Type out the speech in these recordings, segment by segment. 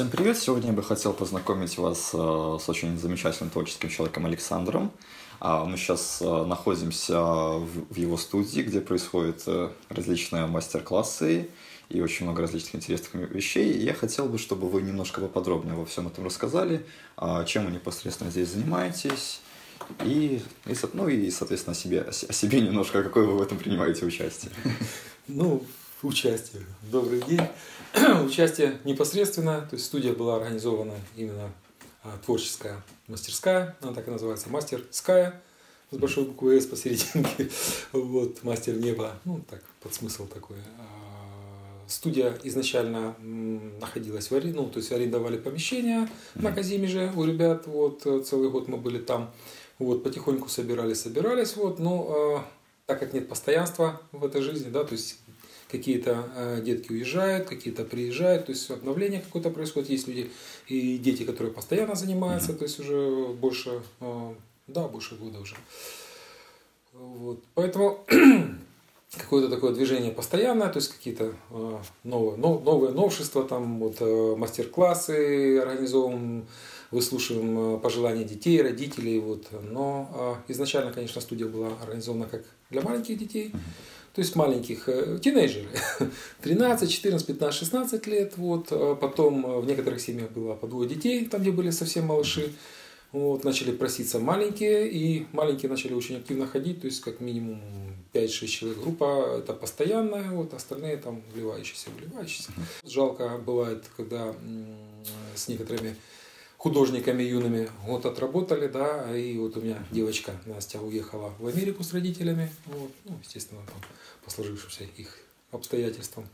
Всем привет! Сегодня я бы хотел познакомить вас э, с очень замечательным творческим человеком Александром. А, мы сейчас э, находимся в его студии, где происходят э, различные мастер-классы и очень много различных интересных вещей. Я хотел бы, чтобы вы немножко поподробнее во всем этом рассказали, а, чем вы непосредственно здесь занимаетесь, и, и, ну и, соответственно, о себе, о себе немножко, какое вы в этом принимаете участие. Ну, участие. Добрый день. Участие непосредственно, то есть студия была организована именно а, творческая мастерская, она так и называется, мастерская, с большой буквы «С» посерединке, вот, мастер неба, ну, так, под смысл такой. А, студия изначально находилась в аренде, ну, то есть арендовали помещение на Казимеже у ребят, вот, целый год мы были там, вот, потихоньку собирались, собирались, вот, но а, так как нет постоянства в этой жизни, да, то есть какие-то э, детки уезжают, какие-то приезжают, то есть обновление какое-то происходит. Есть люди и дети, которые постоянно занимаются, то есть уже больше, э, да, больше года уже. Вот. Поэтому какое-то такое движение постоянное, то есть какие-то э, новые, новые новшества, там вот мастер-классы организовываем, выслушиваем пожелания детей, родителей. Вот. Но изначально, конечно, студия была организована как для маленьких детей. То есть маленьких э, тинейджеры, 13, 14, 15, 16 лет. Вот. А потом э, в некоторых семьях было по двое детей, там где были совсем малыши. Вот, начали проситься маленькие, и маленькие начали очень активно ходить, то есть как минимум 5-6 человек. Группа это постоянная, вот остальные там вливающиеся, вливающиеся. Жалко бывает, когда с некоторыми художниками юными вот отработали, да, и вот у меня девочка Настя уехала в Америку с родителями, вот, ну, естественно, там, по сложившимся их обстоятельствам.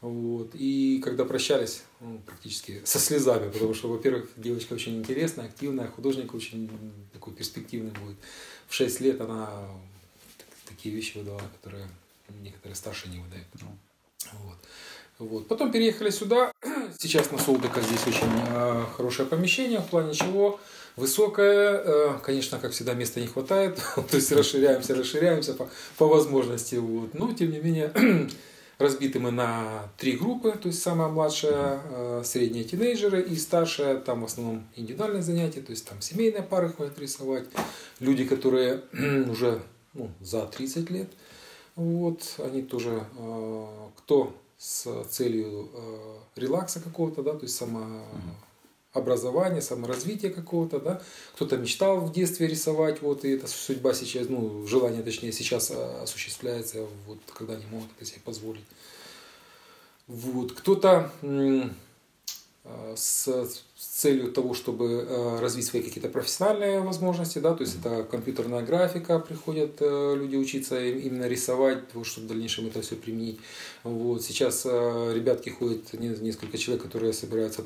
Вот. И когда прощались, ну, практически со слезами, потому что, во-первых, девочка очень интересная, активная, художник очень такой перспективный будет. В 6 лет она такие вещи выдала, которые некоторые старшие не выдают. Ну. Вот. Вот. Потом переехали сюда. Сейчас на Солдыка здесь очень э, хорошее помещение, в плане чего высокое. Э, конечно, как всегда, места не хватает. То есть расширяемся, расширяемся по, по возможности. Вот. Но, тем не менее, разбиты мы на три группы. То есть самая младшая, э, средние тинейджеры и старшая, там в основном индивидуальные занятия. То есть там семейные пары ходят рисовать. Люди, которые уже ну, за 30 лет. Вот, они тоже, э, кто с целью э, релакса какого-то, да, то есть самообразования, саморазвития какого-то, да. Кто-то мечтал в детстве рисовать, вот, и эта судьба сейчас, ну, желание, точнее, сейчас э, осуществляется, вот, когда они могут это себе позволить. Вот, кто-то э, с с целью того, чтобы э, развить свои какие-то профессиональные возможности, да, то есть это компьютерная графика, приходят э, люди учиться именно рисовать, чтобы в дальнейшем это все применить. Вот. Сейчас э, ребятки ходят, несколько человек, которые собираются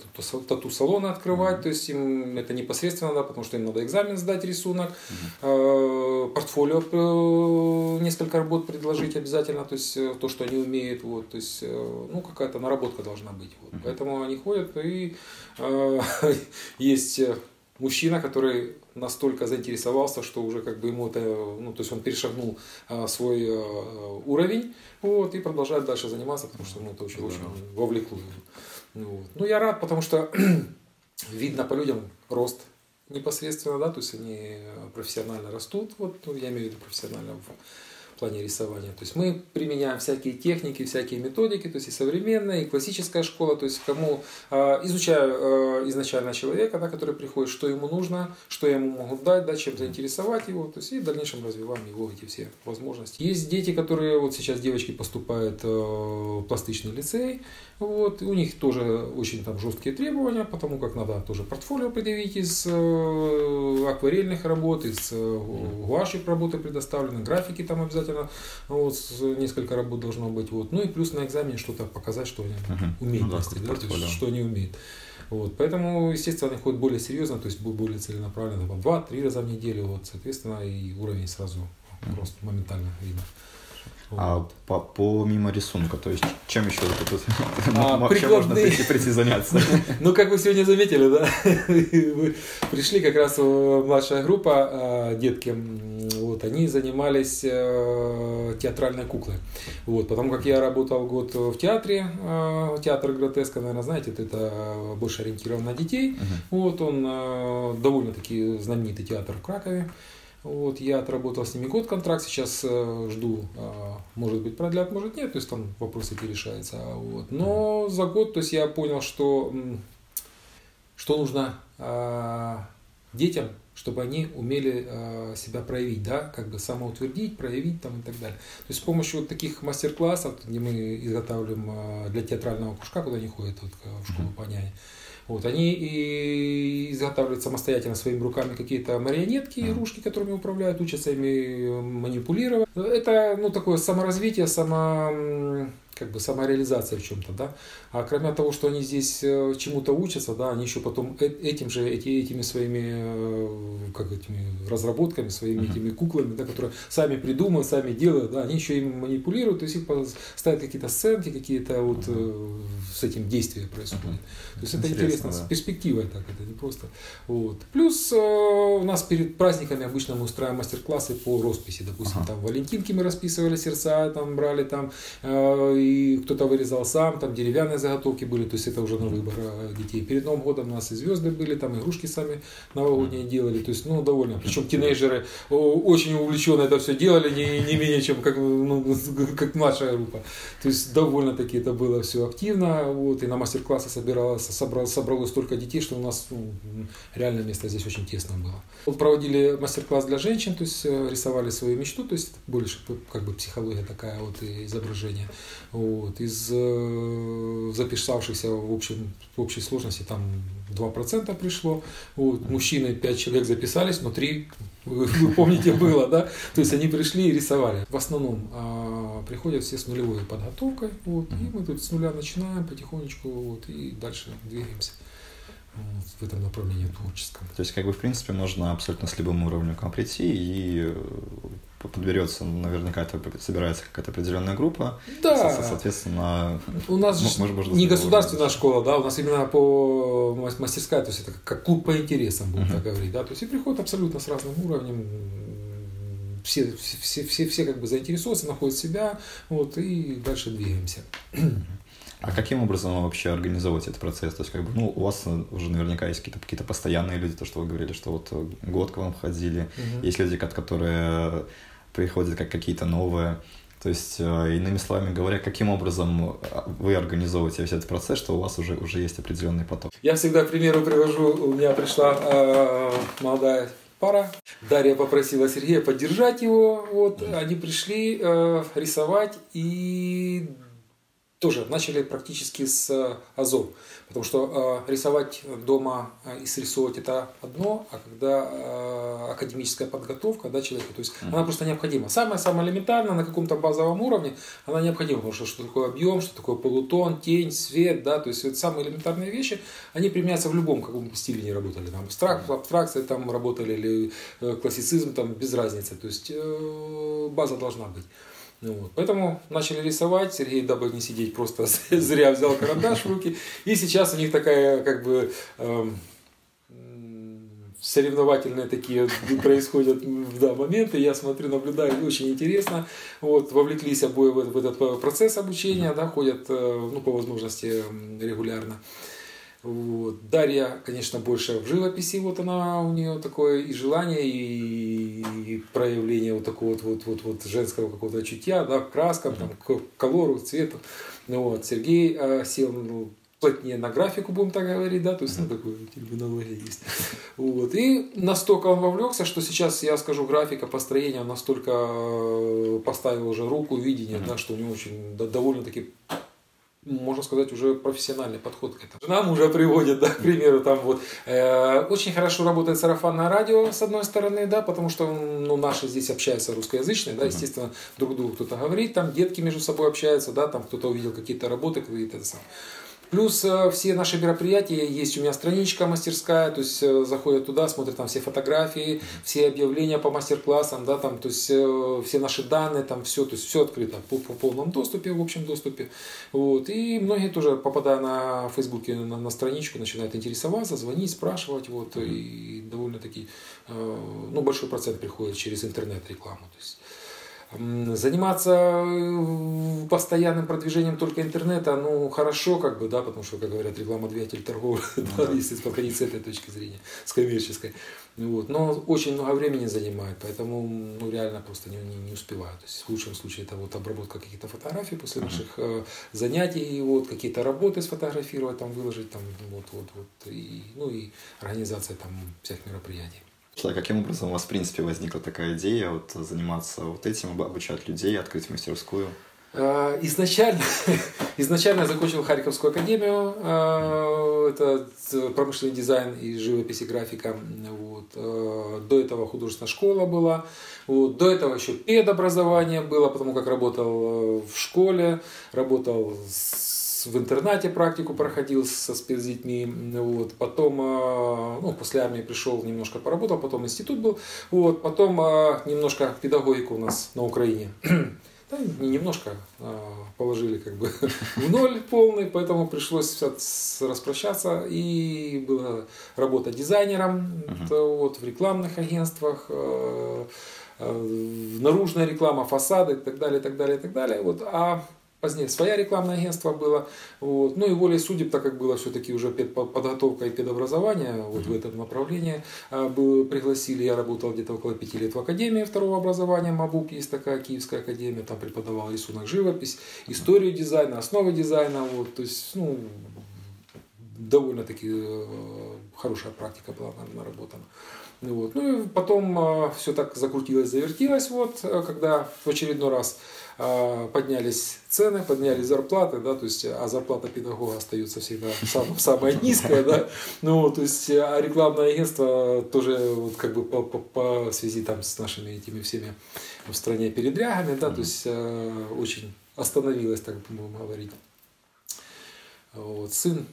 тату-салоны открывать, то есть им это непосредственно, да, потому что им надо экзамен сдать, рисунок, портфолио несколько работ предложить обязательно, то есть то, что они умеют, вот, то есть, ну, какая-то наработка должна быть. Вот. Поэтому они ходят и есть э, мужчина, который настолько заинтересовался, что уже как бы ему это, ну, то есть он перешагнул а, свой а, уровень, вот, и продолжает дальше заниматься, потому что ему это очень, очень вовлекло. Ну, вот. ну, я рад, потому что видно по людям рост непосредственно, да, то есть они профессионально растут, вот, ну, я имею в виду профессионально в плане рисования. То есть мы применяем всякие техники, всякие методики, то есть и современная, и классическая школа, то есть кому э, изучаю э, изначально человека, да, который приходит, что ему нужно, что ему могу дать, да, чем заинтересовать его, то есть и в дальнейшем развиваем его эти все возможности. Есть дети, которые, вот сейчас девочки поступают э, в пластичный лицей, вот, у них тоже очень там жесткие требования, потому как надо тоже портфолио предъявить из акварельных работ, из гуашек работы предоставлены, графики там обязательно, вот, несколько работ должно быть. Вот. Ну и плюс на экзамене что-то показать, что они uh-huh. умеют, ну, да, да, то есть, что они умеют. Вот, поэтому, естественно, они ходят более серьезно, то есть более целенаправленно, там, два-три раза в неделю, вот, соответственно, и уровень сразу просто моментально видно. А по, помимо рисунка, то есть чем еще вот тут а, вообще можно прийти, прийти заняться? Ну, как вы сегодня заметили, да, вы пришли как раз младшая группа, а, детки, они занимались э, театральной куклой. Вот, потому как я работал год в театре, э, театр Гротеска, наверное, знаете, это, это больше ориентирован на детей. Uh-huh. Вот, он э, довольно-таки знаменитый театр в Кракове. Вот, я отработал с ними год контракт, сейчас э, жду, э, может быть продлят, может нет, то есть там вопросы эти решаются. Вот. Но за год, то есть я понял, что, что нужно э, детям, чтобы они умели э, себя проявить, да, как бы самоутвердить, проявить там и так далее. То есть с помощью вот таких мастер-классов, где мы изготавливаем э, для театрального кружка, куда они ходят вот, в школу понятия, вот, они и изготавливают самостоятельно своими руками какие-то марионетки, игрушки, которыми управляют, учатся ими манипулировать. Это ну, такое саморазвитие, само как бы самореализация в чем-то, да. А кроме того, что они здесь э, чему-то учатся, да, они еще потом э, этим же, эти, этими своими, э, как этими разработками, своими uh-huh. этими куклами, да, которые сами придумывают, сами делают, да, они еще им манипулируют, то есть их ставят какие-то сценки, какие-то вот uh-huh. с этим действия происходят. Uh-huh. То есть это интересно, да. с перспективой так, это не просто. Вот. Плюс у нас перед праздниками обычно мы устраиваем мастер-классы по росписи, допустим, uh-huh. там валентинки мы расписывали сердца, там брали там и и кто-то вырезал сам, там деревянные заготовки были, то есть это уже на выбор э, детей. Перед Новым годом у нас и звезды были, там игрушки сами новогодние делали, то есть, ну, довольно. Причем тинейджеры очень увлеченно это все делали, не, не менее, чем как, ну, как младшая группа. То есть, довольно-таки это было все активно, вот, и на мастер-классы собиралось, собралось, собралось столько детей, что у нас ну, реально место здесь очень тесно было. Проводили мастер-класс для женщин, то есть э, рисовали свою мечту, то есть больше как бы психология такая вот изображение. Вот. Из э, записавшихся в, общем, в общей сложности там 2% пришло. Вот. Мужчины 5 человек записались, но 3, вы, вы помните, было, да? То есть они пришли и рисовали. В основном а, приходят все с нулевой подготовкой. Вот, и мы тут с нуля начинаем потихонечку вот, и дальше двигаемся в этом направлении творческом. То есть, как бы, в принципе, можно абсолютно с любым уровнем к вам прийти и э, подберется, наверняка это собирается какая-то определенная группа. Да. Соответственно, у нас же может, может, не государственная школа, да, у нас именно по мастерская, то есть это как клуб по интересам, будем uh-huh. так говорить, да, то есть и приходят абсолютно с разным уровнем, все, все, все, все как бы заинтересованы, находят себя, вот, и дальше двигаемся. А каким образом вообще организовывать этот процесс? То есть, как бы, ну, у вас уже наверняка есть какие-то какие постоянные люди, то, что вы говорили, что вот год к вам ходили. Угу. Есть люди, которые приходят как какие-то новые. То есть, э, иными словами говоря, каким образом э, вы организовываете весь этот процесс, что у вас уже, уже есть определенный поток? Я всегда, к примеру, привожу, у меня пришла э, молодая пара. Дарья попросила Сергея поддержать его. Вот, они пришли э, рисовать и тоже начали практически с э, азов. Потому что э, рисовать дома э, и срисовывать это одно, а когда академическая подготовка да, человека, то есть mm-hmm. она просто необходима. Самое-самое элементарное на каком-то базовом уровне она необходима, потому что что такое объем, что такое полутон, тень, свет, да, то есть это самые элементарные вещи, они применяются в любом каком стиле не работали. Там абстракт, абстракция там работали или классицизм, там без разницы. То есть база должна быть. Ну, вот. Поэтому начали рисовать. Сергей, дабы не сидеть, просто зря взял карандаш в руки. И сейчас у них такая, как бы, эм, соревновательные такие происходят да, моменты. Я смотрю, наблюдаю, очень интересно. Вот, вовлеклись обои в, в этот процесс обучения, да, ходят э, ну, по возможности регулярно. Вот. Дарья, конечно, больше в живописи, вот она у нее такое и желание, и, и проявление вот такого вот, вот, вот, вот женского какого-то чутья, да, к краскам, там, к колору, цвету. Ну, вот. Сергей э, сел ну, плотнее на графику, будем так говорить, да, то есть, ну, такой терминология есть. Вот. И настолько он вовлекся, что сейчас, я скажу, графика, построение, он настолько э, поставил уже руку, видение, да, что у него очень довольно-таки можно сказать, уже профессиональный подход к этому. Нам уже приводят, да, к примеру, там вот, э, очень хорошо работает сарафанное радио, с одной стороны, да, потому что, ну, наши здесь общаются русскоязычные, да, естественно, друг другу кто-то говорит, там детки между собой общаются, да, там кто-то увидел какие-то работы, какие-то сам. Плюс э, все наши мероприятия, есть у меня страничка мастерская, то есть э, заходят туда, смотрят там все фотографии, все объявления по мастер-классам, да, там, то есть э, все наши данные, там все, то есть все открыто по, по полном доступе, в общем доступе. Вот. И многие тоже, попадая на Фейсбуке на, на страничку, начинают интересоваться, звонить, спрашивать, вот, и довольно-таки, ну, большой процент приходит через интернет-рекламу. То есть, Заниматься э, постоянным продвижением только интернета, ну, хорошо, как бы, да, потому что, как говорят, реклама двигатель торговли, ну да, если подходить с этой точки зрения, с коммерческой. Вот. Но очень много времени занимает, поэтому ну, реально просто не, не, не успеваю. То есть в лучшем случае это вот обработка каких-то фотографий после uh-huh. наших э, занятий, вот, какие-то работы сфотографировать, там, выложить, там, вот, вот, вот, и, ну и организация там всех мероприятий. Каким образом у вас, в принципе, возникла такая идея вот, заниматься вот этим, обучать людей, открыть мастерскую? А, изначально, изначально я закончил Харьковскую академию, а, это промышленный дизайн и живопись и графика. Вот. А, до этого художественная школа была. Вот. До этого еще педобразование было, потому как работал в школе, работал с в интернате практику проходил со спецдетьми, вот, потом, а, ну, после армии пришел, немножко поработал, потом институт был, вот, потом а, немножко педагогику у нас на Украине, да, не немножко а, положили как бы в ноль полный, поэтому пришлось распрощаться, и была работа дизайнером, uh-huh. вот, в рекламных агентствах, наружная реклама, фасады и так далее, и так далее, и так далее. Вот. А Позднее своя рекламное агентство было. Вот. Ну и волей судеб, так как было все-таки уже подготовка и педобразование вот в этом направлении, а, пригласили, я работал где-то около пяти лет в Академии второго образования, МАБУК есть такая Киевская Академия, там преподавал рисунок, живопись, историю дизайна, основы дизайна, вот, то есть, ну, довольно-таки э, хорошая практика была наработана. Вот. Ну и потом э, все так закрутилось, завертилось, вот, э, когда в очередной раз а, поднялись цены, поднялись зарплаты, да, то есть, а зарплата педагога остается всегда сам, самая низкая, да, ну, то есть, а рекламное агентство тоже вот как бы по, по, по связи там с нашими этими всеми в стране передрягами, да, то есть, э, очень остановилось, так будем говорить. Вот, сын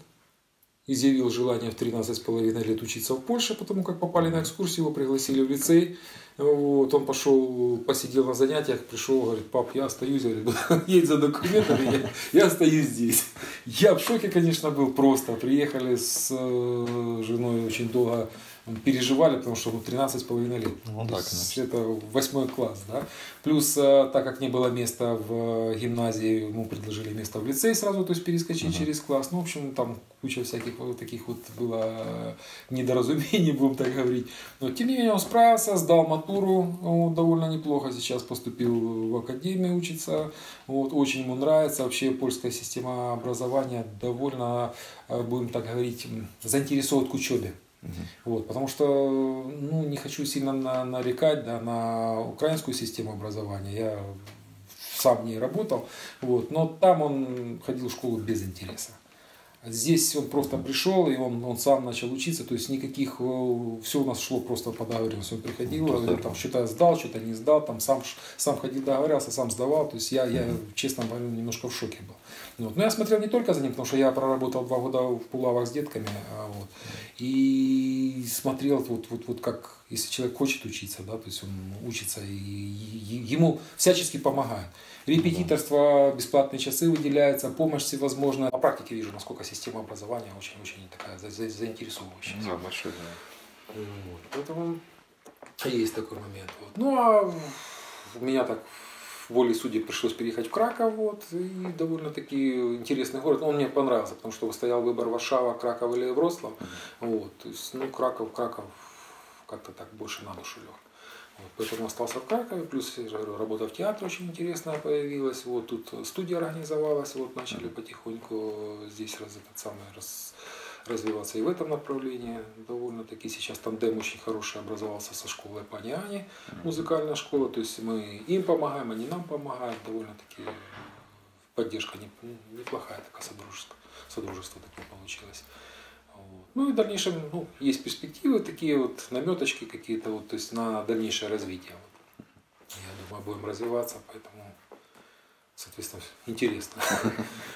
изъявил желание в 13,5 лет учиться в Польше, потому как попали на экскурсию, его пригласили в лицей. Вот, он пошел, посидел на занятиях, пришел, говорит, пап, я остаюсь, говорит, едь за документами, я, я остаюсь здесь. Я в шоке, конечно, был просто. Приехали с э, женой очень долго переживали, потому что ну, 13,5 лет. Ну, так, это восьмой класс. Да? Плюс, э, так как не было места в гимназии, ему предложили место в лицей сразу, то есть перескочить uh-huh. через класс. Ну, в общем, там куча всяких вот таких вот было недоразумений, будем так говорить. Но тем не менее он справился, сдал матуру вот, довольно неплохо. Сейчас поступил в академию учиться. Вот, очень ему нравится. Вообще польская система образования довольно, э, будем так говорить, заинтересовывает к учебе. Угу. Вот, потому что ну, не хочу сильно на, нарекать да, на украинскую систему образования. Я сам не работал, вот, но там он ходил в школу без интереса. Здесь он просто пришел, и он, он сам начал учиться, то есть никаких, э, все у нас шло просто по договоренности. Он приходил, ну, там что-то сдал, что-то не сдал, там сам, сам ходил, договорился, сам сдавал. То есть я, я честно говорю, немножко в шоке был. Вот. Но я смотрел не только за ним, потому что я проработал два года в Пулавах с детками. А вот, и смотрел вот, вот, вот как, если человек хочет учиться, да, то есть он учится, и, и ему всячески помогает. Репетиторство, бесплатные часы выделяются, помощь всевозможная. На практике вижу, насколько система образования очень-очень такая заинтересовывающая. Да, большой, да. Вот. Поэтому есть такой момент. Вот. Ну, а у меня так волей судей пришлось переехать в Краков, вот, и довольно-таки интересный город. Он мне понравился, потому что стоял выбор Варшава, Краков или Вроцлав. Вот, то есть, ну, Краков, Краков как-то так больше на душу лег. Вот, поэтому остался в Кракове, плюс работа в театре очень интересная появилась. Вот тут студия организовалась, вот начали потихоньку здесь раз этот самый раз, развиваться и в этом направлении. Довольно-таки сейчас тандем очень хороший образовался со школой Пани Ани, музыкальная школа. То есть мы им помогаем, они нам помогают. Довольно-таки поддержка неплохая такая содружество, содружество такое получилось. Ну и в дальнейшем ну, есть перспективы, такие вот наметочки какие-то, вот, то есть на дальнейшее развитие. Вот. Я думаю, будем развиваться, поэтому соответственно, интересно.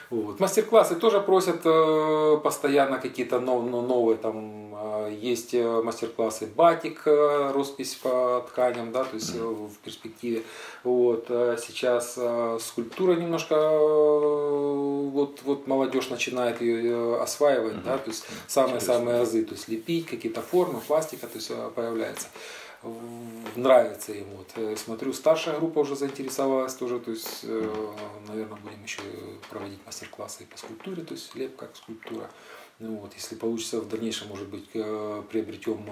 Вот. Мастер-классы тоже просят э, постоянно какие-то новые, там э, есть э, мастер-классы батик, роспись по тканям, да, то есть в перспективе. Вот. Сейчас скульптура немножко, вот, вот молодежь начинает ее осваивать, да, то есть самые-самые азы, то есть лепить, какие-то формы, пластика, то есть появляется нравится им. Вот. Э, смотрю, старшая группа уже заинтересовалась тоже, то есть, э, наверное, будем еще проводить мастер-классы по скульптуре, то есть лепка, скульптура. Ну, вот, если получится в дальнейшем, может быть, э, приобретем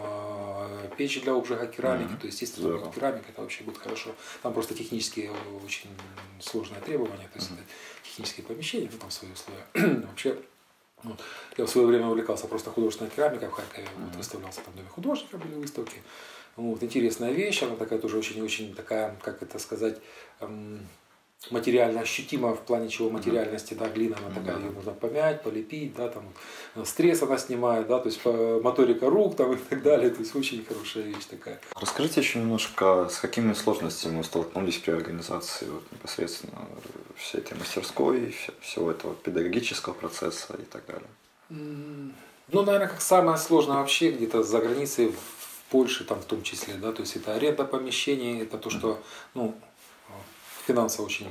печь для обжига керамики, mm-hmm. то есть, естественно, yeah. керамика, это вообще будет хорошо. Там просто технические очень сложные требования, то есть mm-hmm. это технические помещения, ну, там свои условия. вообще, вот. Я в свое время увлекался просто художественной керамикой в Харькове, mm-hmm. вот, выставлялся там в Доме художника, были выставки. Вот, интересная вещь, она такая тоже очень-очень такая, как это сказать, эм, материально ощутима в плане чего материальности, да, глина, она такая, ее можно помять, полепить, да, там, э, стресс она снимает, да, то есть моторика рук там и так далее, то есть очень хорошая вещь такая. Расскажите еще немножко, с какими сложностями вы столкнулись при организации вот, непосредственно всей этой мастерской, всего этого педагогического процесса и так далее? Ну, наверное, как самое сложное вообще где-то за границей Польши там в том числе, да, то есть это аренда помещений, это то, что, ну, финансово очень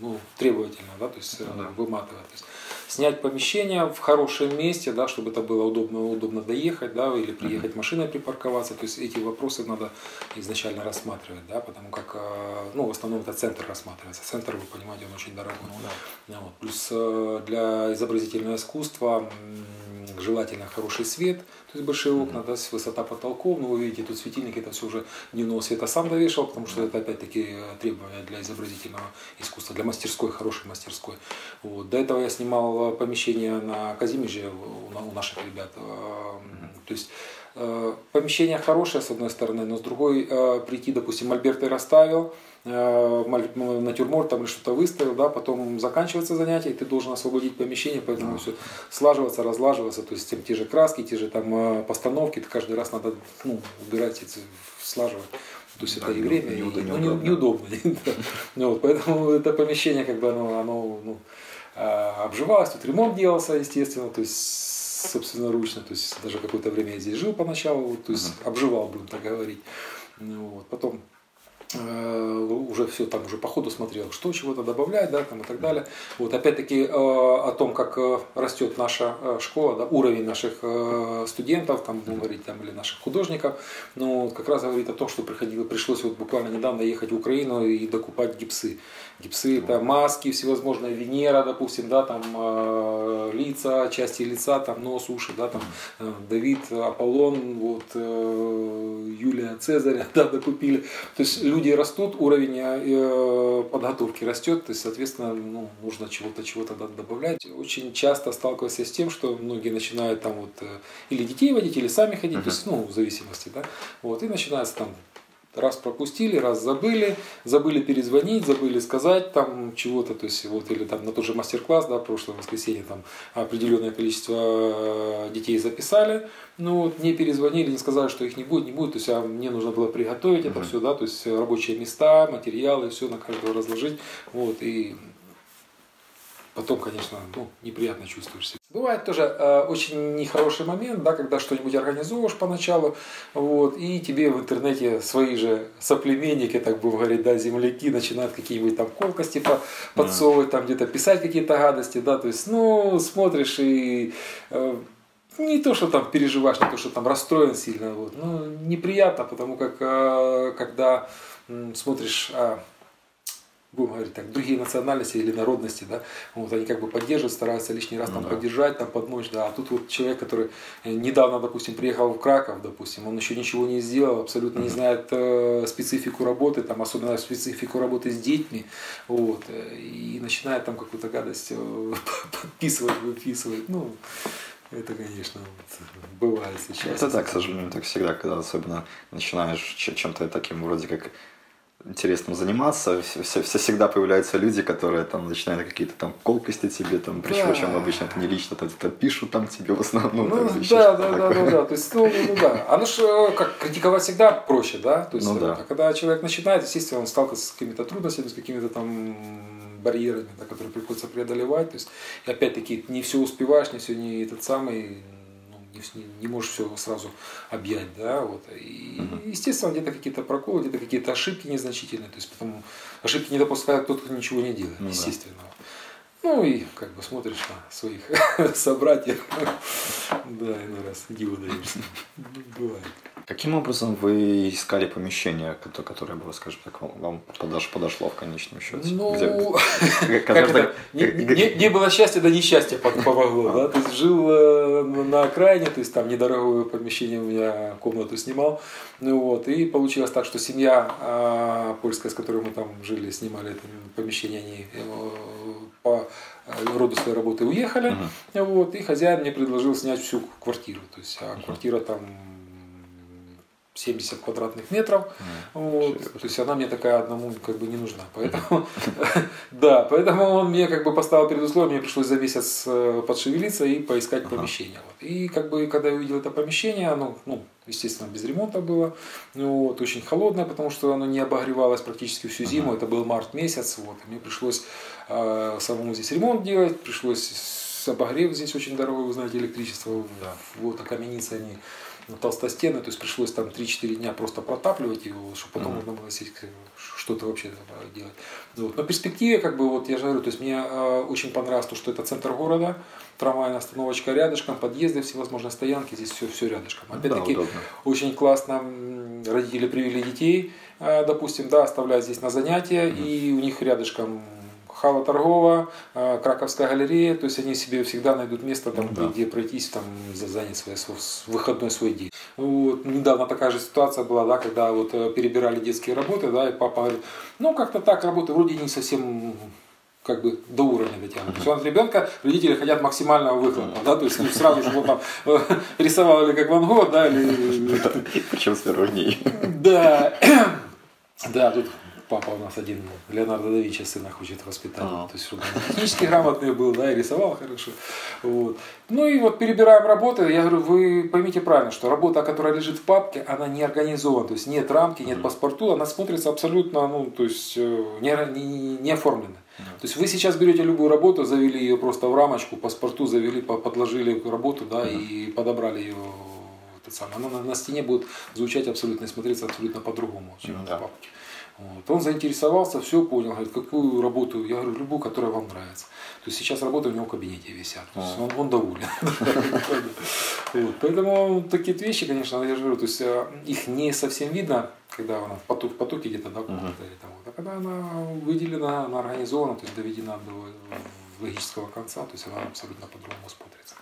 ну, требовательно, да, то есть да. выматывает. То есть снять помещение в хорошем месте, да, чтобы это было удобно, удобно доехать, да, или приехать uh-huh. машиной припарковаться. То есть эти вопросы надо изначально рассматривать, да, потому как, ну, в основном это центр рассматривается. Центр, вы понимаете, он очень дорогой. Ну, да. вот. Плюс для изобразительного искусства желательно хороший свет, то есть большие окна, да, высота потолков, ну вы видите, тут светильники, это все уже дневного света сам довешал, потому что это опять-таки требования для изобразительного искусства, для мастерской, хорошей мастерской. Вот. До этого я снимал помещение на Казимеже у наших ребят. То есть э, помещение хорошее с одной стороны, но с другой э, прийти, допустим, Альберт и расставил, Э, натюрморт там или что-то выставил, да, потом заканчивается занятие, и ты должен освободить помещение, поэтому все слаживаться, разлаживаться, то есть те же краски, те же там э, постановки, ты каждый раз надо ну, убирать, эти, слаживать. То есть да, это и время, неудобно, и, ну, неудобно. да. ну, вот, поэтому это помещение, как бы оно, оно ну, обживалось, тут ремонт делался, естественно, то есть собственно ручно, то есть даже какое-то время я здесь жил поначалу, то есть uh-huh. обживал, будем так говорить. Ну, вот, потом Э, уже все там уже по ходу смотрел, что чего-то добавлять, да, там и так далее. Вот опять-таки э, о том, как э, растет наша школа, да, уровень наших студентов, там будем говорить, там или наших художников, ну как раз говорит о том, что приходило, пришлось вот буквально недавно ехать в Украину и докупать гипсы. Гипсы это маски всевозможные, Венера, допустим, да, там лица, части лица, там нос, уши, да, там Давид, Аполлон, вот Юлия Цезаря, да, докупили. То есть люди растут, уровень э, подготовки растет, то есть, соответственно, ну, нужно чего-то чего-то добавлять. Очень часто сталкиваюсь с тем, что многие начинают там вот э, или детей водить, или сами ходить, uh-huh. то есть, ну, в зависимости, да, вот, и начинается там раз пропустили, раз забыли, забыли перезвонить, забыли сказать там чего-то, то есть вот или там на тот же мастер-класс, да, прошлое воскресенье там определенное количество э, детей записали, ну вот не перезвонили, не сказали, что их не будет, не будет, то есть а мне нужно было приготовить это все, да, то есть рабочие места, материалы, все на каждого разложить, вот и потом, конечно, ну, неприятно чувствуешь себя. Бывает тоже э, очень нехороший момент, да, когда что-нибудь организуешь поначалу, вот, и тебе в интернете свои же соплеменники, так бы говорить, да, земляки начинают какие-нибудь там колкости по, подсовывать, там где-то писать какие-то гадости, да, то есть, ну, смотришь и э, не то, что там переживаешь, не то, что там расстроен сильно, вот, ну, неприятно, потому как э, когда смотришь а, будем говорить так, другие национальности или народности, да, вот они как бы поддерживают, стараются лишний раз ну, там да. поддержать, там помочь, да, а тут вот человек, который э, недавно, допустим, приехал в Краков, допустим, он еще ничего не сделал, абсолютно не знает э, специфику работы, там, особенно специфику работы с детьми, вот, э, и начинает там какую-то гадость э, подписывать, выписывать, ну, это, конечно, бывает сейчас. Это так, к сожалению, так всегда, когда особенно начинаешь чем-то таким вроде как интересным заниматься. Все, все, всегда появляются люди, которые там начинают какие-то там колкости тебе, там, причем, да. причем обычно это не лично, там, это пишут там тебе в основном. Ну, там, да, да, да, да, да, то есть, ну, ну, да. Оно же, э, как, критиковать всегда проще, да, то есть, ну, да. а когда человек начинает, естественно, он сталкивается с какими-то трудностями, с какими-то там барьерами, да, которые приходится преодолевать, то есть, опять-таки, не все успеваешь, не все не этот самый, не, не можешь все сразу объять, да, вот. И, угу. естественно, где-то какие-то проколы, где-то какие-то ошибки незначительные, то есть потому ошибки не допускает тот, кто ничего не делает, ну, естественно. Да. Ну и как бы смотришь на своих собратьев, да, иной раз диву даешься, бывает. Каким образом вы искали помещение, которое было, скажем так, вам подош, подошло в конечном счете? Ну, Где, как это? Не, не, не было счастья, да несчастье помогло. Да? То есть жил э, на окраине, то есть там недорогое помещение у меня комнату снимал. Ну, вот, и получилось так, что семья а, польская, с которой мы там жили, снимали это помещение, они по роду своей работы уехали. Uh-huh. Вот, и хозяин мне предложил снять всю квартиру. То есть, а квартира там 70 квадратных метров. Mm. Вот, то есть она мне такая одному как бы не нужна. Поэтому, да, поэтому он мне как бы поставил перед условием, мне пришлось за месяц э, подшевелиться и поискать помещение. Вот. И как бы когда я увидел это помещение, оно, ну, естественно, без ремонта было, ну, вот, очень холодное, потому что оно не обогревалось практически всю зиму, это был март месяц, вот, и мне пришлось э, самому здесь ремонт делать, пришлось обогрев здесь очень дорогой, вы знаете, электричество, да. вот, а каменицы они толстостены, то есть пришлось там 3-4 дня просто протапливать его, чтобы потом mm-hmm. можно было сесть, что-то вообще делать. Вот. Но в перспективе, как бы, вот я же говорю, то есть мне э, очень понравилось то, что это центр города, трамвайная остановочка рядышком, подъезды, всевозможные стоянки, здесь все, все рядышком. Опять-таки, да, очень классно родители привели детей, э, допустим, да, оставляют здесь на занятия, mm-hmm. и у них рядышком Хала торговая, э, Краковская галерея, то есть они себе всегда найдут место, там, да. где пройтись, там, занять свой, свой, выходной свой день. Вот, недавно такая же ситуация была, да, когда вот э, перебирали детские работы, да, и папа говорит, ну как-то так работы вроде не совсем как бы до уровня дотянут. Uh-huh. То ребенка родители хотят максимального выхлопа, да, то есть ну, сразу же вот там э, рисовал или как Ван Гог, да, или... Причем с дней. Да, да, тут папа у нас один Леонардо да Винчи сына хочет воспитать. А. То есть, чтобы он технически грамотный был, да, и рисовал хорошо. Вот. Ну и вот перебираем работы. Я говорю, вы поймите правильно, что работа, которая лежит в папке, она не организована. То есть нет рамки, нет паспорту, она смотрится абсолютно, ну, то есть э, не, не, не оформлена. То есть вы сейчас берете любую работу, завели ее просто в рамочку, паспорту завели, подложили работу, да, и подобрали ее самый. Она на, на стене будет звучать абсолютно и смотреться абсолютно по-другому, чем mm-hmm. в папке. Вот. Он заинтересовался, все понял, говорит, какую работу, я говорю, любую, которая вам нравится. То есть сейчас работы у него в кабинете висят, то есть он, он доволен. Поэтому такие вещи, конечно, я же говорю, то есть э, их не совсем видно, когда она в потоке, в потоке где-то, да, а когда она выделена, она организована, то есть доведена до логического конца, то есть она абсолютно по-другому смотрится.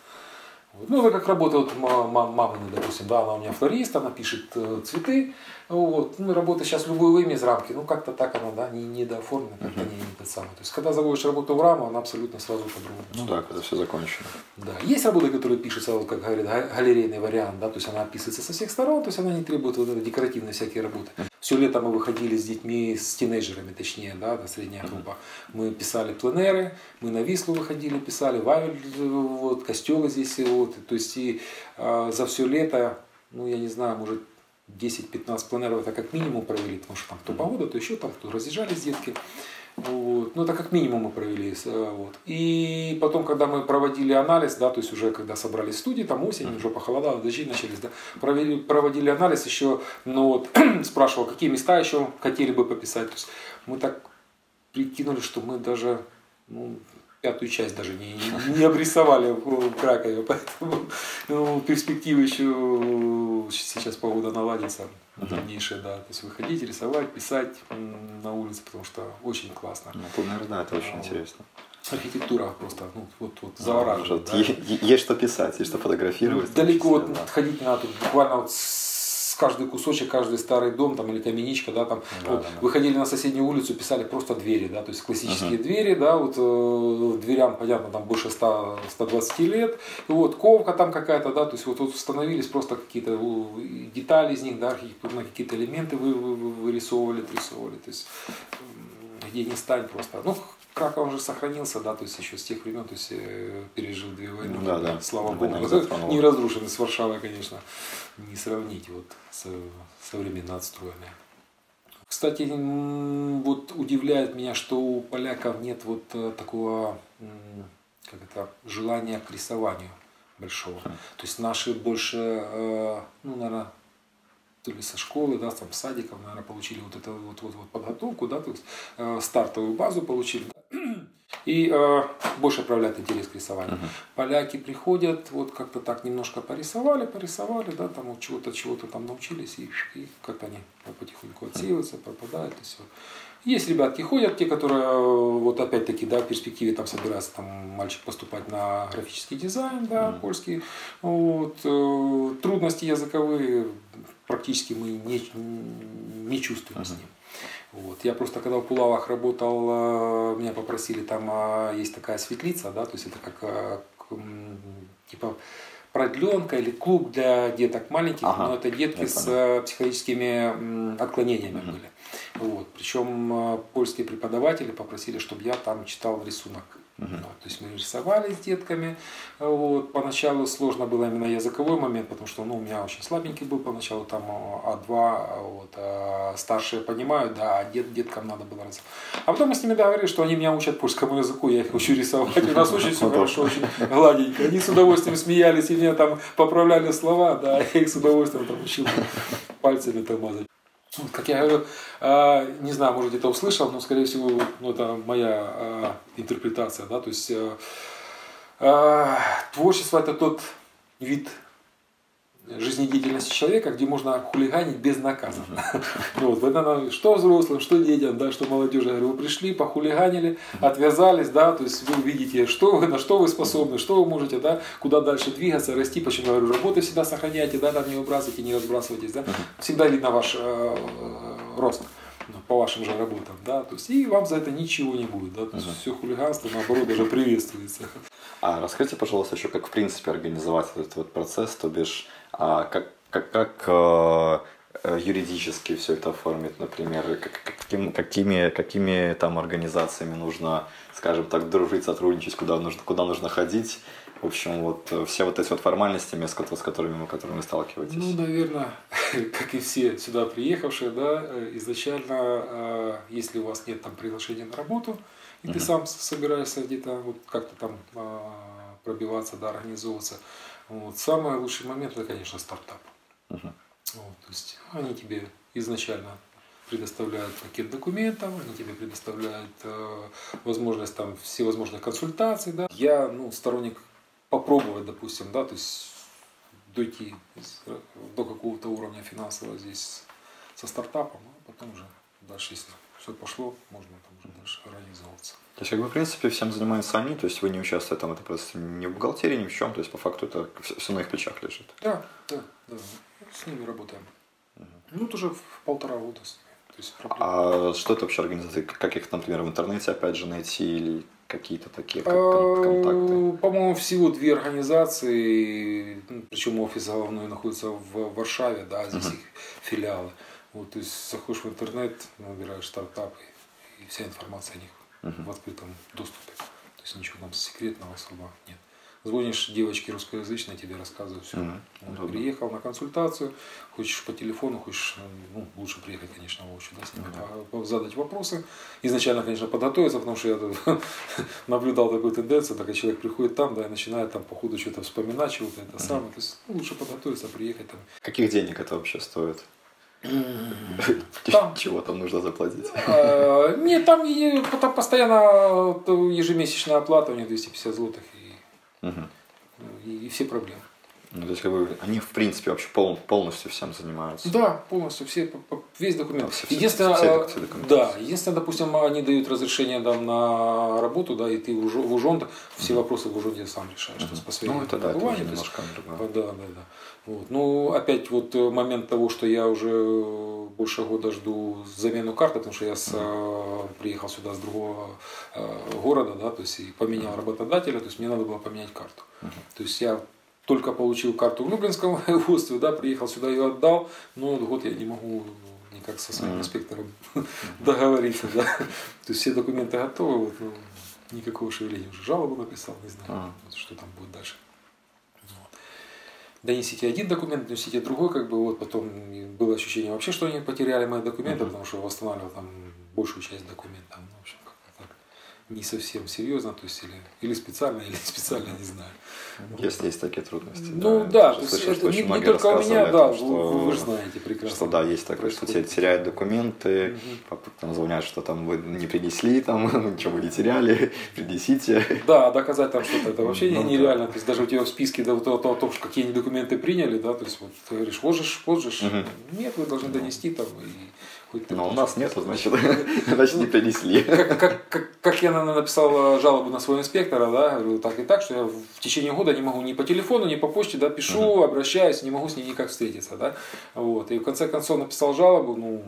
Вот. Ну, это как работает мама, допустим, да, она у меня флорист, она пишет э, цветы, вот. Ну, работа сейчас любое время из рамки, ну, как-то так она, да, не, недооформлена, как-то uh-huh. не, не тот самый. То есть, когда заводишь работу в раму, она абсолютно сразу по-другому. Ну да, когда все закончено. Да. Есть работы, которые пишутся, как говорят, галерейный вариант, да, то есть она описывается со всех сторон, то есть она не требует вот декоративной всякие работы. Все лето мы выходили с детьми, с тинейджерами, точнее, да, да средняя группа. Мы писали пленеры, мы на Вислу выходили, писали Вавель, вот, костелы здесь, вот, то есть и э, за все лето, ну, я не знаю, может, 10-15 планеров это как минимум провели, потому что там кто погода, то еще там кто разъезжались детки. Вот. Ну, это как минимум мы провели. Э, вот. И потом, когда мы проводили анализ, да, то есть уже когда собрались студии, там осень, уже похолодало, дожди начались, да, провели, проводили анализ еще, ну вот, спрашивал, какие места еще хотели бы пописать. То есть мы так прикинули, что мы даже ну, пятую часть даже не, не обрисовали в Кракове, поэтому ну, перспективы еще сейчас погода наладится дальнейшая, да, то есть выходить, рисовать, писать на улице, потому что очень классно. Ну, наверное, да, это очень интересно. Архитектура просто, ну, вот, вот завораживает. Да. Есть что писать, есть что фотографировать. Далеко вот да. ходить надо, буквально вот каждый кусочек, каждый старый дом там, или каменичка, да, там, да, вот, да, да. выходили на соседнюю улицу, писали просто двери, да, то есть классические uh-huh. двери, да, вот э, дверям, понятно, там больше 100, 120 лет, вот ковка там какая-то, да, то есть вот, вот установились просто какие-то детали из них, да, архитектурные какие-то элементы вы, вы, вы, вырисовывали, отрисовывали, то есть где не стань просто. Ну, Краков уже сохранился, да, то есть еще с тех времен, то есть э, пережил две войны. Да, да. Слава Богу. Не разрушенный с Варшавой, конечно, не сравнить вот с современно отстроенной. Кстати, вот удивляет меня, что у поляков нет вот э, такого как это, желания к рисованию большого. Хм. То есть наши больше, э, ну, наверное, то ли со школы, да, там, садиком, наверное, получили вот эту вот, вот, вот подготовку, да, то есть э, стартовую базу получили, да, и э, больше проявляют интерес к рисованию. Uh-huh. Поляки приходят, вот как-то так немножко порисовали, порисовали, да, там вот чего-то, чего-то там научились, и, и как-то они потихоньку отсеиваются, пропадают, и все. Есть ребятки ходят, те, которые э, вот опять-таки, да, в перспективе там собирается там мальчик поступать на графический дизайн, да, mm польский. Вот, э, трудности языковые практически мы не, не чувствуем uh-huh. с ним. Вот. Я просто когда в Пулавах работал, э, меня попросили, там а, есть такая светлица, да, то есть это как э, типа продленка или клуб для деток маленьких, ага, но это детки с э, психологическими отклонениями угу. были. Вот. Причем польские преподаватели попросили, чтобы я там читал рисунок Угу. то есть мы рисовали с детками. Вот. Поначалу сложно было именно языковой момент, потому что ну, у меня очень слабенький был поначалу, там А2, вот, а старшие понимают, да, а дет, деткам надо было раз. А потом мы с ними договорились, что они меня учат польскому языку, я их учу рисовать. У нас очень все хорошо, очень гладенько. Они с удовольствием смеялись и меня там поправляли слова, да, я их с удовольствием там учил пальцами там мазать. Как я говорю, а, не знаю, может где-то услышал, но скорее всего, ну, это моя а, интерпретация, да, то есть э, а, творчество это тот вид жизнедеятельности человека, где можно хулиганить безнаказанно. Вот, это что взрослым, что детям, да, что молодежи. Я говорю, вы пришли, похулиганили, отвязались, да, то есть вы видите, что вы, на что вы способны, что вы можете, да, куда дальше двигаться, расти, почему я говорю, работы всегда сохраняйте, да, там не выбрасывайте, не разбрасывайтесь, да, всегда видно ваш э, рост ну, по вашим же работам, да, то есть и вам за это ничего не будет, да, то есть uh все хулиганство наоборот даже приветствуется. А расскажите, пожалуйста, еще как в принципе организовать этот вот процесс, то бишь как, как, как э, э, юридически все это оформить, например, как, каким, какими, какими там организациями нужно, скажем так, дружить, сотрудничать, куда нужно, куда нужно ходить. В общем, вот э, все вот эти вот формальности, с которыми, с которыми вы сталкиваетесь. Ну, наверное, как и все сюда приехавшие, да, изначально, если у вас нет там приглашения на работу, и uh-huh. ты сам собираешься где-то вот как-то там пробиваться, да, организовываться, вот. Самый лучший момент это, конечно, стартап. Uh-huh. Вот, то есть они тебе изначально предоставляют пакет документов, они тебе предоставляют э, возможность там всевозможных консультаций. Да. Я ну, сторонник попробовать, допустим, да, то есть дойти до какого-то уровня финансового здесь со стартапом, а потом уже дальше, если все пошло, можно там уже дальше организовываться. То есть, как бы, в принципе, всем занимаются они, то есть вы не участвуете там, это просто не в бухгалтерии, ни в чем, то есть, по факту, это все, все на их плечах лежит. Да, да, да, с ними работаем. Угу. Ну, это уже в полтора года с ними. То есть, а что это вообще организации? Как их, например, в интернете опять же найти или какие-то такие а, контакты? По-моему, всего две организации, ну, причем офис головной находится в Варшаве, да, здесь uh их филиалы. Вот, то есть заходишь в интернет, набираешь стартапы, и вся информация о них в открытом доступе. То есть ничего там секретного особо нет. Звонишь девочке русскоязычной, тебе рассказывают все. Uh-huh. Вот, приехал на консультацию, хочешь по телефону, хочешь, ну, лучше приехать, конечно, вообще, да, с ними uh-huh. задать вопросы. Изначально, конечно, подготовиться, потому что я тут наблюдал такую тенденцию, так человек приходит там, да, и начинает там по ходу что-то вспоминать, чего-то это uh-huh. самое. То есть ну, лучше подготовиться, приехать там. Каких денег это вообще стоит? Там, Чего там нужно заплатить? А, нет, там, там постоянно ежемесячная оплата, у них 250 злотых и, и, и все проблемы. Ну, то есть, как бы, они, в принципе, вообще пол, полностью всем занимаются. Да, полностью, все, весь документ. Все- все- единственное, все- все да, единственное, допустим, они дают разрешение там, на работу, да, и ты в УЖО- в УЖОН, все вопросы в УЖОНе сам решаешь, то есть Ну, это да, это уже немножко другое. Да, да, да. Вот. Ну, опять вот э, момент того, что я уже больше года жду замену карты, потому что я с, э, приехал сюда с другого э, города, да, то есть и поменял работодателя, то есть мне надо было поменять карту. То есть я только получил карту в Люблинском воеводстве, да, приехал сюда, ее отдал, но вот год я не могу никак со своим инспектором договориться, да. То есть все документы готовы, вот, ну, никакого шевеления уже жалобу написал, не знаю, А. вот что там будет дальше. Вот. Донесите один документ, донесите другой, как бы вот потом и было ощущение вообще, что они потеряли мои документы, потому что восстанавливал там большую часть документов. Ну, в общем, не совсем серьезно, то есть или, или специально, или специально, не знаю. Есть, есть такие трудности. Ну да, Тоже то есть это не, не только у меня, да, том, что- вы же знаете прекрасно. Что да, есть такое, что те- теряют документы, пап- там звонят, что там вы не принесли, там ничего вы не теряли, принесите. Да, доказать там что-то это вообще Ну, да. нереально. То есть даже у тебя в списке да, вот о, о том, что какие они документы приняли, да, то есть вот ты говоришь, вот же, вот же. ж». Мгм. Нет, вы должны донести там и хоть Но у там нас нету, значит, значит не принесли. как, как, как, как я написал жалобу на своего инспектора, да, говорю, так и так, что я в течение года не могу ни по телефону, ни по почте, да, пишу, обращаюсь, не могу с ней никак встретиться, да, вот, и в конце концов написал жалобу, ну,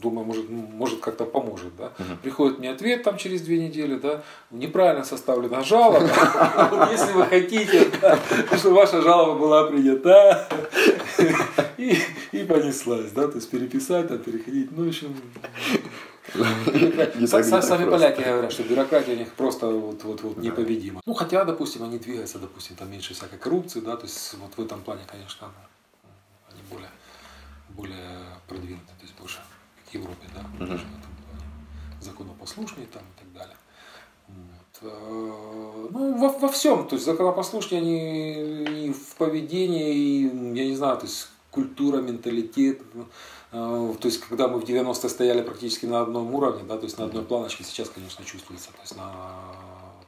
думаю, может, ну, может как-то поможет, да. Приходит мне ответ там через две недели, да, неправильно составлена жалоба, если вы хотите, чтобы ваша жалоба была принята, и, и понеслась, да, то есть переписать, там, переходить, ну, в общем, Сами поляки говорят, что бюрократия у них просто вот, вот, вот непобедима. Ну, хотя, допустим, они двигаются, допустим, там меньше всякой коррупции, да, то есть вот в этом плане, конечно, ну, они более, более продвинуты, то есть больше к Европе, да, в этом плане. Законопослушнее там и так далее. Э, Ну, во, во всем, то есть законопослушнее они и в поведении, и, я не знаю, то есть культура, менталитет. Э, То есть, когда мы в 90-е стояли практически на одном уровне, да, то есть на одной планочке, сейчас, конечно, чувствуется, то есть на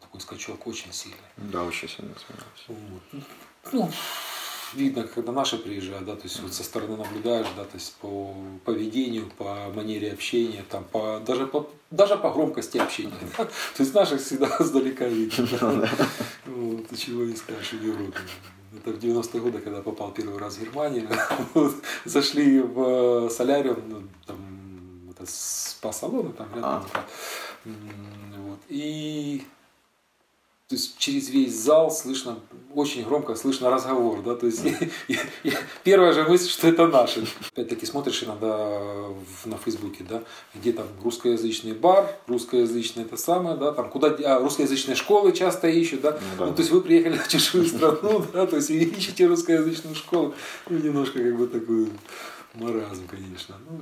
такой скачок очень сильный. Да, очень сильно изменилось. Вот. Ну, видно, когда наши приезжают, да, то есть вот со стороны наблюдаешь, да, то есть по поведению, по манере общения, там, по, даже, по, даже по громкости общения. да. То есть наших всегда издалека видно. да. Вот, чего не скажешь Европе. Это в 90-е годы, когда попал первый раз в Германию, вот, зашли в э, соляриум, ну, там, это спа-салоны там рядом. М, Вот, и то есть через весь зал слышно, очень громко слышно разговор, да, то есть первая же мысль, что это наши. Опять-таки смотришь иногда на Фейсбуке, да, где там русскоязычный бар, русскоязычный это самое, да, там куда, а, русскоязычные школы часто ищут, да, да. ну, то есть вы приехали в чужую страну, да, то есть ищете русскоязычную школу, ну, немножко как бы такой маразм, конечно, ну,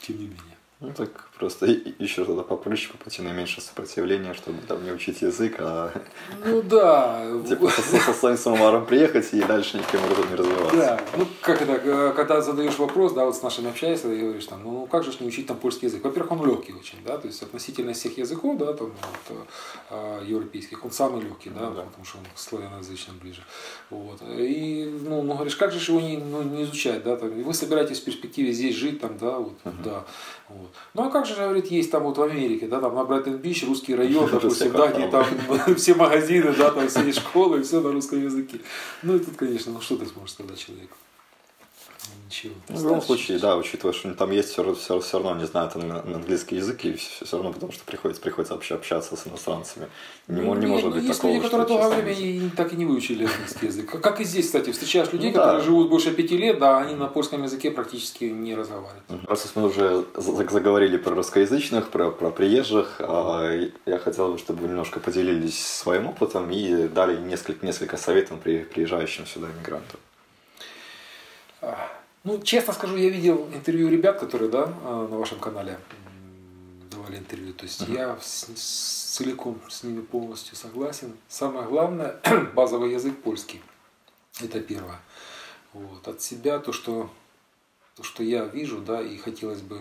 тем не менее. Ну так просто еще что-то попроще, пойти на меньшее сопротивление, чтобы там не учить язык, а Ну да, типа со, своим самоваром приехать и дальше никаким образом не развиваться. Да, ну как это, э, когда задаешь вопрос, да, вот с нашими общаешься, и говоришь там, ну как же ж не учить там польский язык? Во-первых, он легкий очень, да, то есть относительно всех языков, да, там вот, э, европейских, он самый легкий, да, Да. потому что он к славяноязычным ближе. Вот. И, ну, ну, говоришь, как же его не, ну, не изучать, да, там, и вы собираетесь в перспективе здесь жить, там, да, вот, да, вот. Ну, а как же, говорит, есть там вот в Америке, да, там на Брайтон-Бич, русский район, допустим, да, где там все магазины, да, там все школы, все на русском языке. Ну, и тут, конечно, ну, что ты сможешь сказать человеку? Ну, Ничего. Ну, в любом случае, да, учитывая, что там есть все, все, все равно не знают ан- английский язык, и все, равно потому что приходится, приходится вообще общаться с иностранцами. Не, мо- не Ну, может ну, быть есть такого, люди, которые долгое время и так и не выучили английский язык. Как- и здесь, кстати, встречаешь людей, Ну, да. которые живут больше пяти лет, да, они на польском языке практически не разговаривают. Раз мы уже за- заговорили про русскоязычных, про, про приезжих, а, я хотел бы, чтобы вы немножко поделились своим опытом и дали несколько, несколько советов при, приезжающим сюда иммигрантам. Ну, честно скажу, я видел интервью ребят, которые, да, а, на вашем канале давали интервью. То есть я с- с- целиком с ними полностью согласен. Самое главное, базовый язык польский. Это первое. Вот. От себя то, что, то, что я вижу, да, и хотелось бы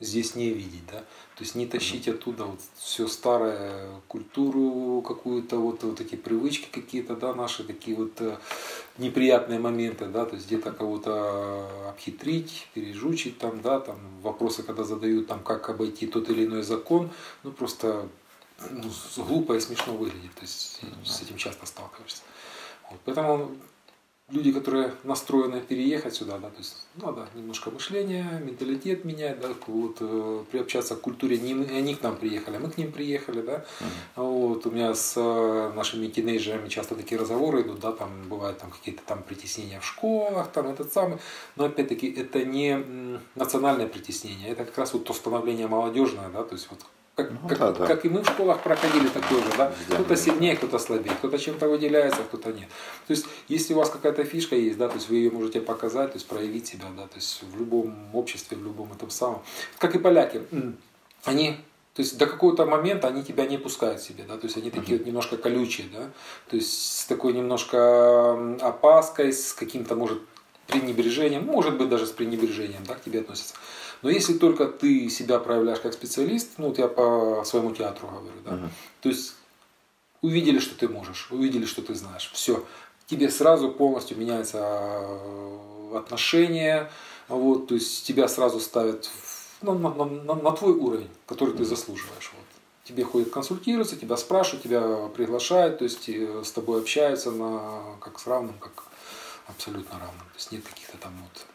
здесь не видеть, да, то есть не тащить оттуда вот все старое, культуру какую-то, вот, вот эти привычки какие-то, да, наши такие вот э, неприятные моменты, да, то есть где-то кого-то обхитрить, пережучить там, да, там вопросы, когда задают, там, как обойти тот или иной закон, ну, просто ну, глупо и смешно выглядит, то есть с этим часто сталкиваешься. Вот, поэтому люди, которые настроены переехать сюда, да, то есть надо немножко мышление, менталитет менять, да, вот, э, приобщаться к культуре. Не они к нам приехали, а мы к ним приехали, да. Mm-hmm. Вот, у меня с э, нашими тинейджерами часто такие разговоры идут, да, там бывают там какие-то там притеснения в школах, там этот самый, но опять-таки это не национальное притеснение, это как раз вот то становление молодежное, да, то есть вот как, ну, как, да, да. как и мы в школах проходили такое же, да? Кто-то сильнее, кто-то слабее, кто-то чем-то выделяется, кто-то нет. То есть, если у вас какая-то фишка есть, да, то есть вы ее можете показать, то есть проявить себя, да, то есть в любом обществе, в любом этом самом. Как и поляки, они то есть до какого-то момента они тебя не пускают себе, да, то есть они такие вот немножко колючие, да, то есть с такой немножко опаской, с каким-то, может, пренебрежением, может быть, даже с пренебрежением, да, к тебе относятся. Но если только ты себя проявляешь как специалист, ну вот я по своему театру говорю, да, uh-huh. то есть увидели, что ты можешь, увидели, что ты знаешь, все, тебе сразу полностью меняется э, отношение, вот, то есть тебя сразу ставят на, на, на, на твой уровень, который ты заслуживаешь. Вот. Тебе ходят консультируются, тебя спрашивают, тебя приглашают, то есть э, с тобой общаются на, как с равным, как абсолютно равным. То есть нет каких-то там вот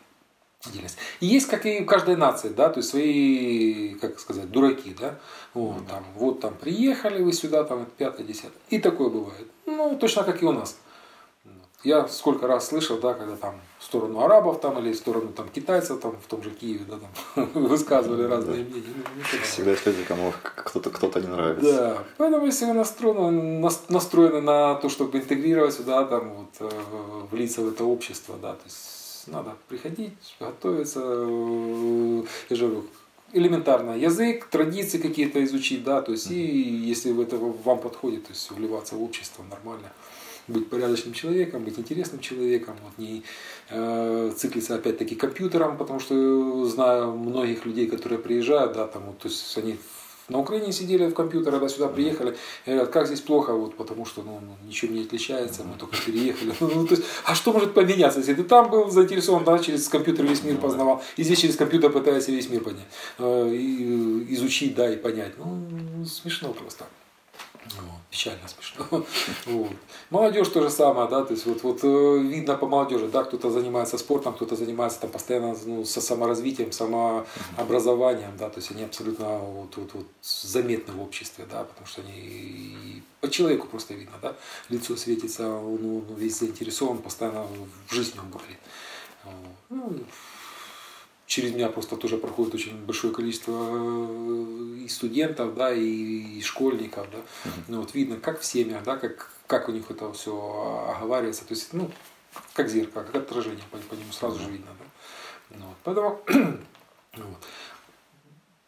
отдельность. И есть, как и в каждой нации, да, то есть свои, как сказать, дураки, да, вот, mm-hmm. там, вот там приехали вы сюда, там, пятое, десятое, и такое бывает. Ну, точно как и у нас. Я сколько раз слышал, да, когда там в сторону арабов там или в сторону там китайцев там в том же Киеве, да, там высказывали разные мнения. Ну, Всегда есть люди, кому кто-то кто-то не нравится. Да, поэтому если вы настроены, настроены на то, чтобы интегрировать сюда, там вот э, влиться в это общество, да, то есть надо приходить, готовиться, э, я же говорю, элементарно. Язык, традиции какие-то изучить, да, то есть и если это вам подходит, то есть вливаться в общество нормально, быть порядочным человеком, быть интересным человеком, вот не э, циклиться опять-таки компьютером, потому что знаю многих людей, которые приезжают, да, там, вот, то есть они на Украине сидели в компьютере, да, сюда приехали, и говорят, как здесь плохо, вот, потому что ну, ну ничего не отличается, мы только переехали. Ну, то есть, а что может поменяться, если ты там был заинтересован, да, через компьютер весь мир познавал, и здесь через компьютер пытаешься весь мир понять, э, и, изучить, да, и понять. Ну, смешно просто. Вот, печально смешно. Вот. Молодежь то же самое, да, то есть вот, вот э, видно по молодежи, да, кто-то занимается спортом, кто-то занимается там постоянно ну, со саморазвитием, самообразованием, да, то есть они абсолютно вот, вот, вот заметны в обществе, да, потому что они по человеку просто видно, да, лицо светится, он, он весь заинтересован, постоянно в жизни он говорит. Ну, через меня просто тоже проходит очень большое количество э, и студентов, да, и, и школьников, да. Uh-huh. Ну, вот видно, как в семьях, да, как, как у них это все оговаривается. То есть, ну, как зеркало, как отражение по, по нему сразу же видно, да. Ну, вот. Поэтому вот.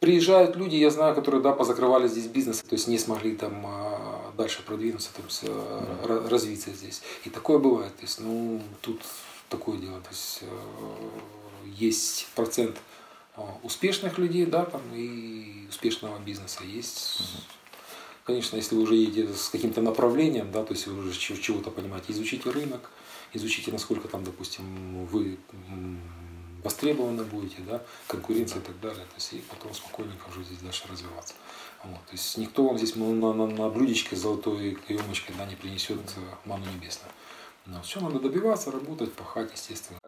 приезжают люди, я знаю, которые, да, позакрывали здесь бизнес, то есть не смогли там а, дальше продвинуться, то есть uh-huh. развиться здесь. И такое бывает. То есть, ну, тут такое дело. То есть э, есть процент а, успешных людей, да, там и успешного бизнеса есть. Конечно, если вы уже едете с каким-то направлением, да, то есть вы уже чего-то понимаете, изучите рынок, изучите, насколько там, допустим, вы востребованы будете, да, конкуренция и так далее, то есть и потом спокойненько уже здесь дальше развиваться. Вот, то есть никто вам здесь на, на, на блюдечке с золотой каемочкой да, не принесет ману небесную. Но все надо добиваться, работать, пахать, естественно.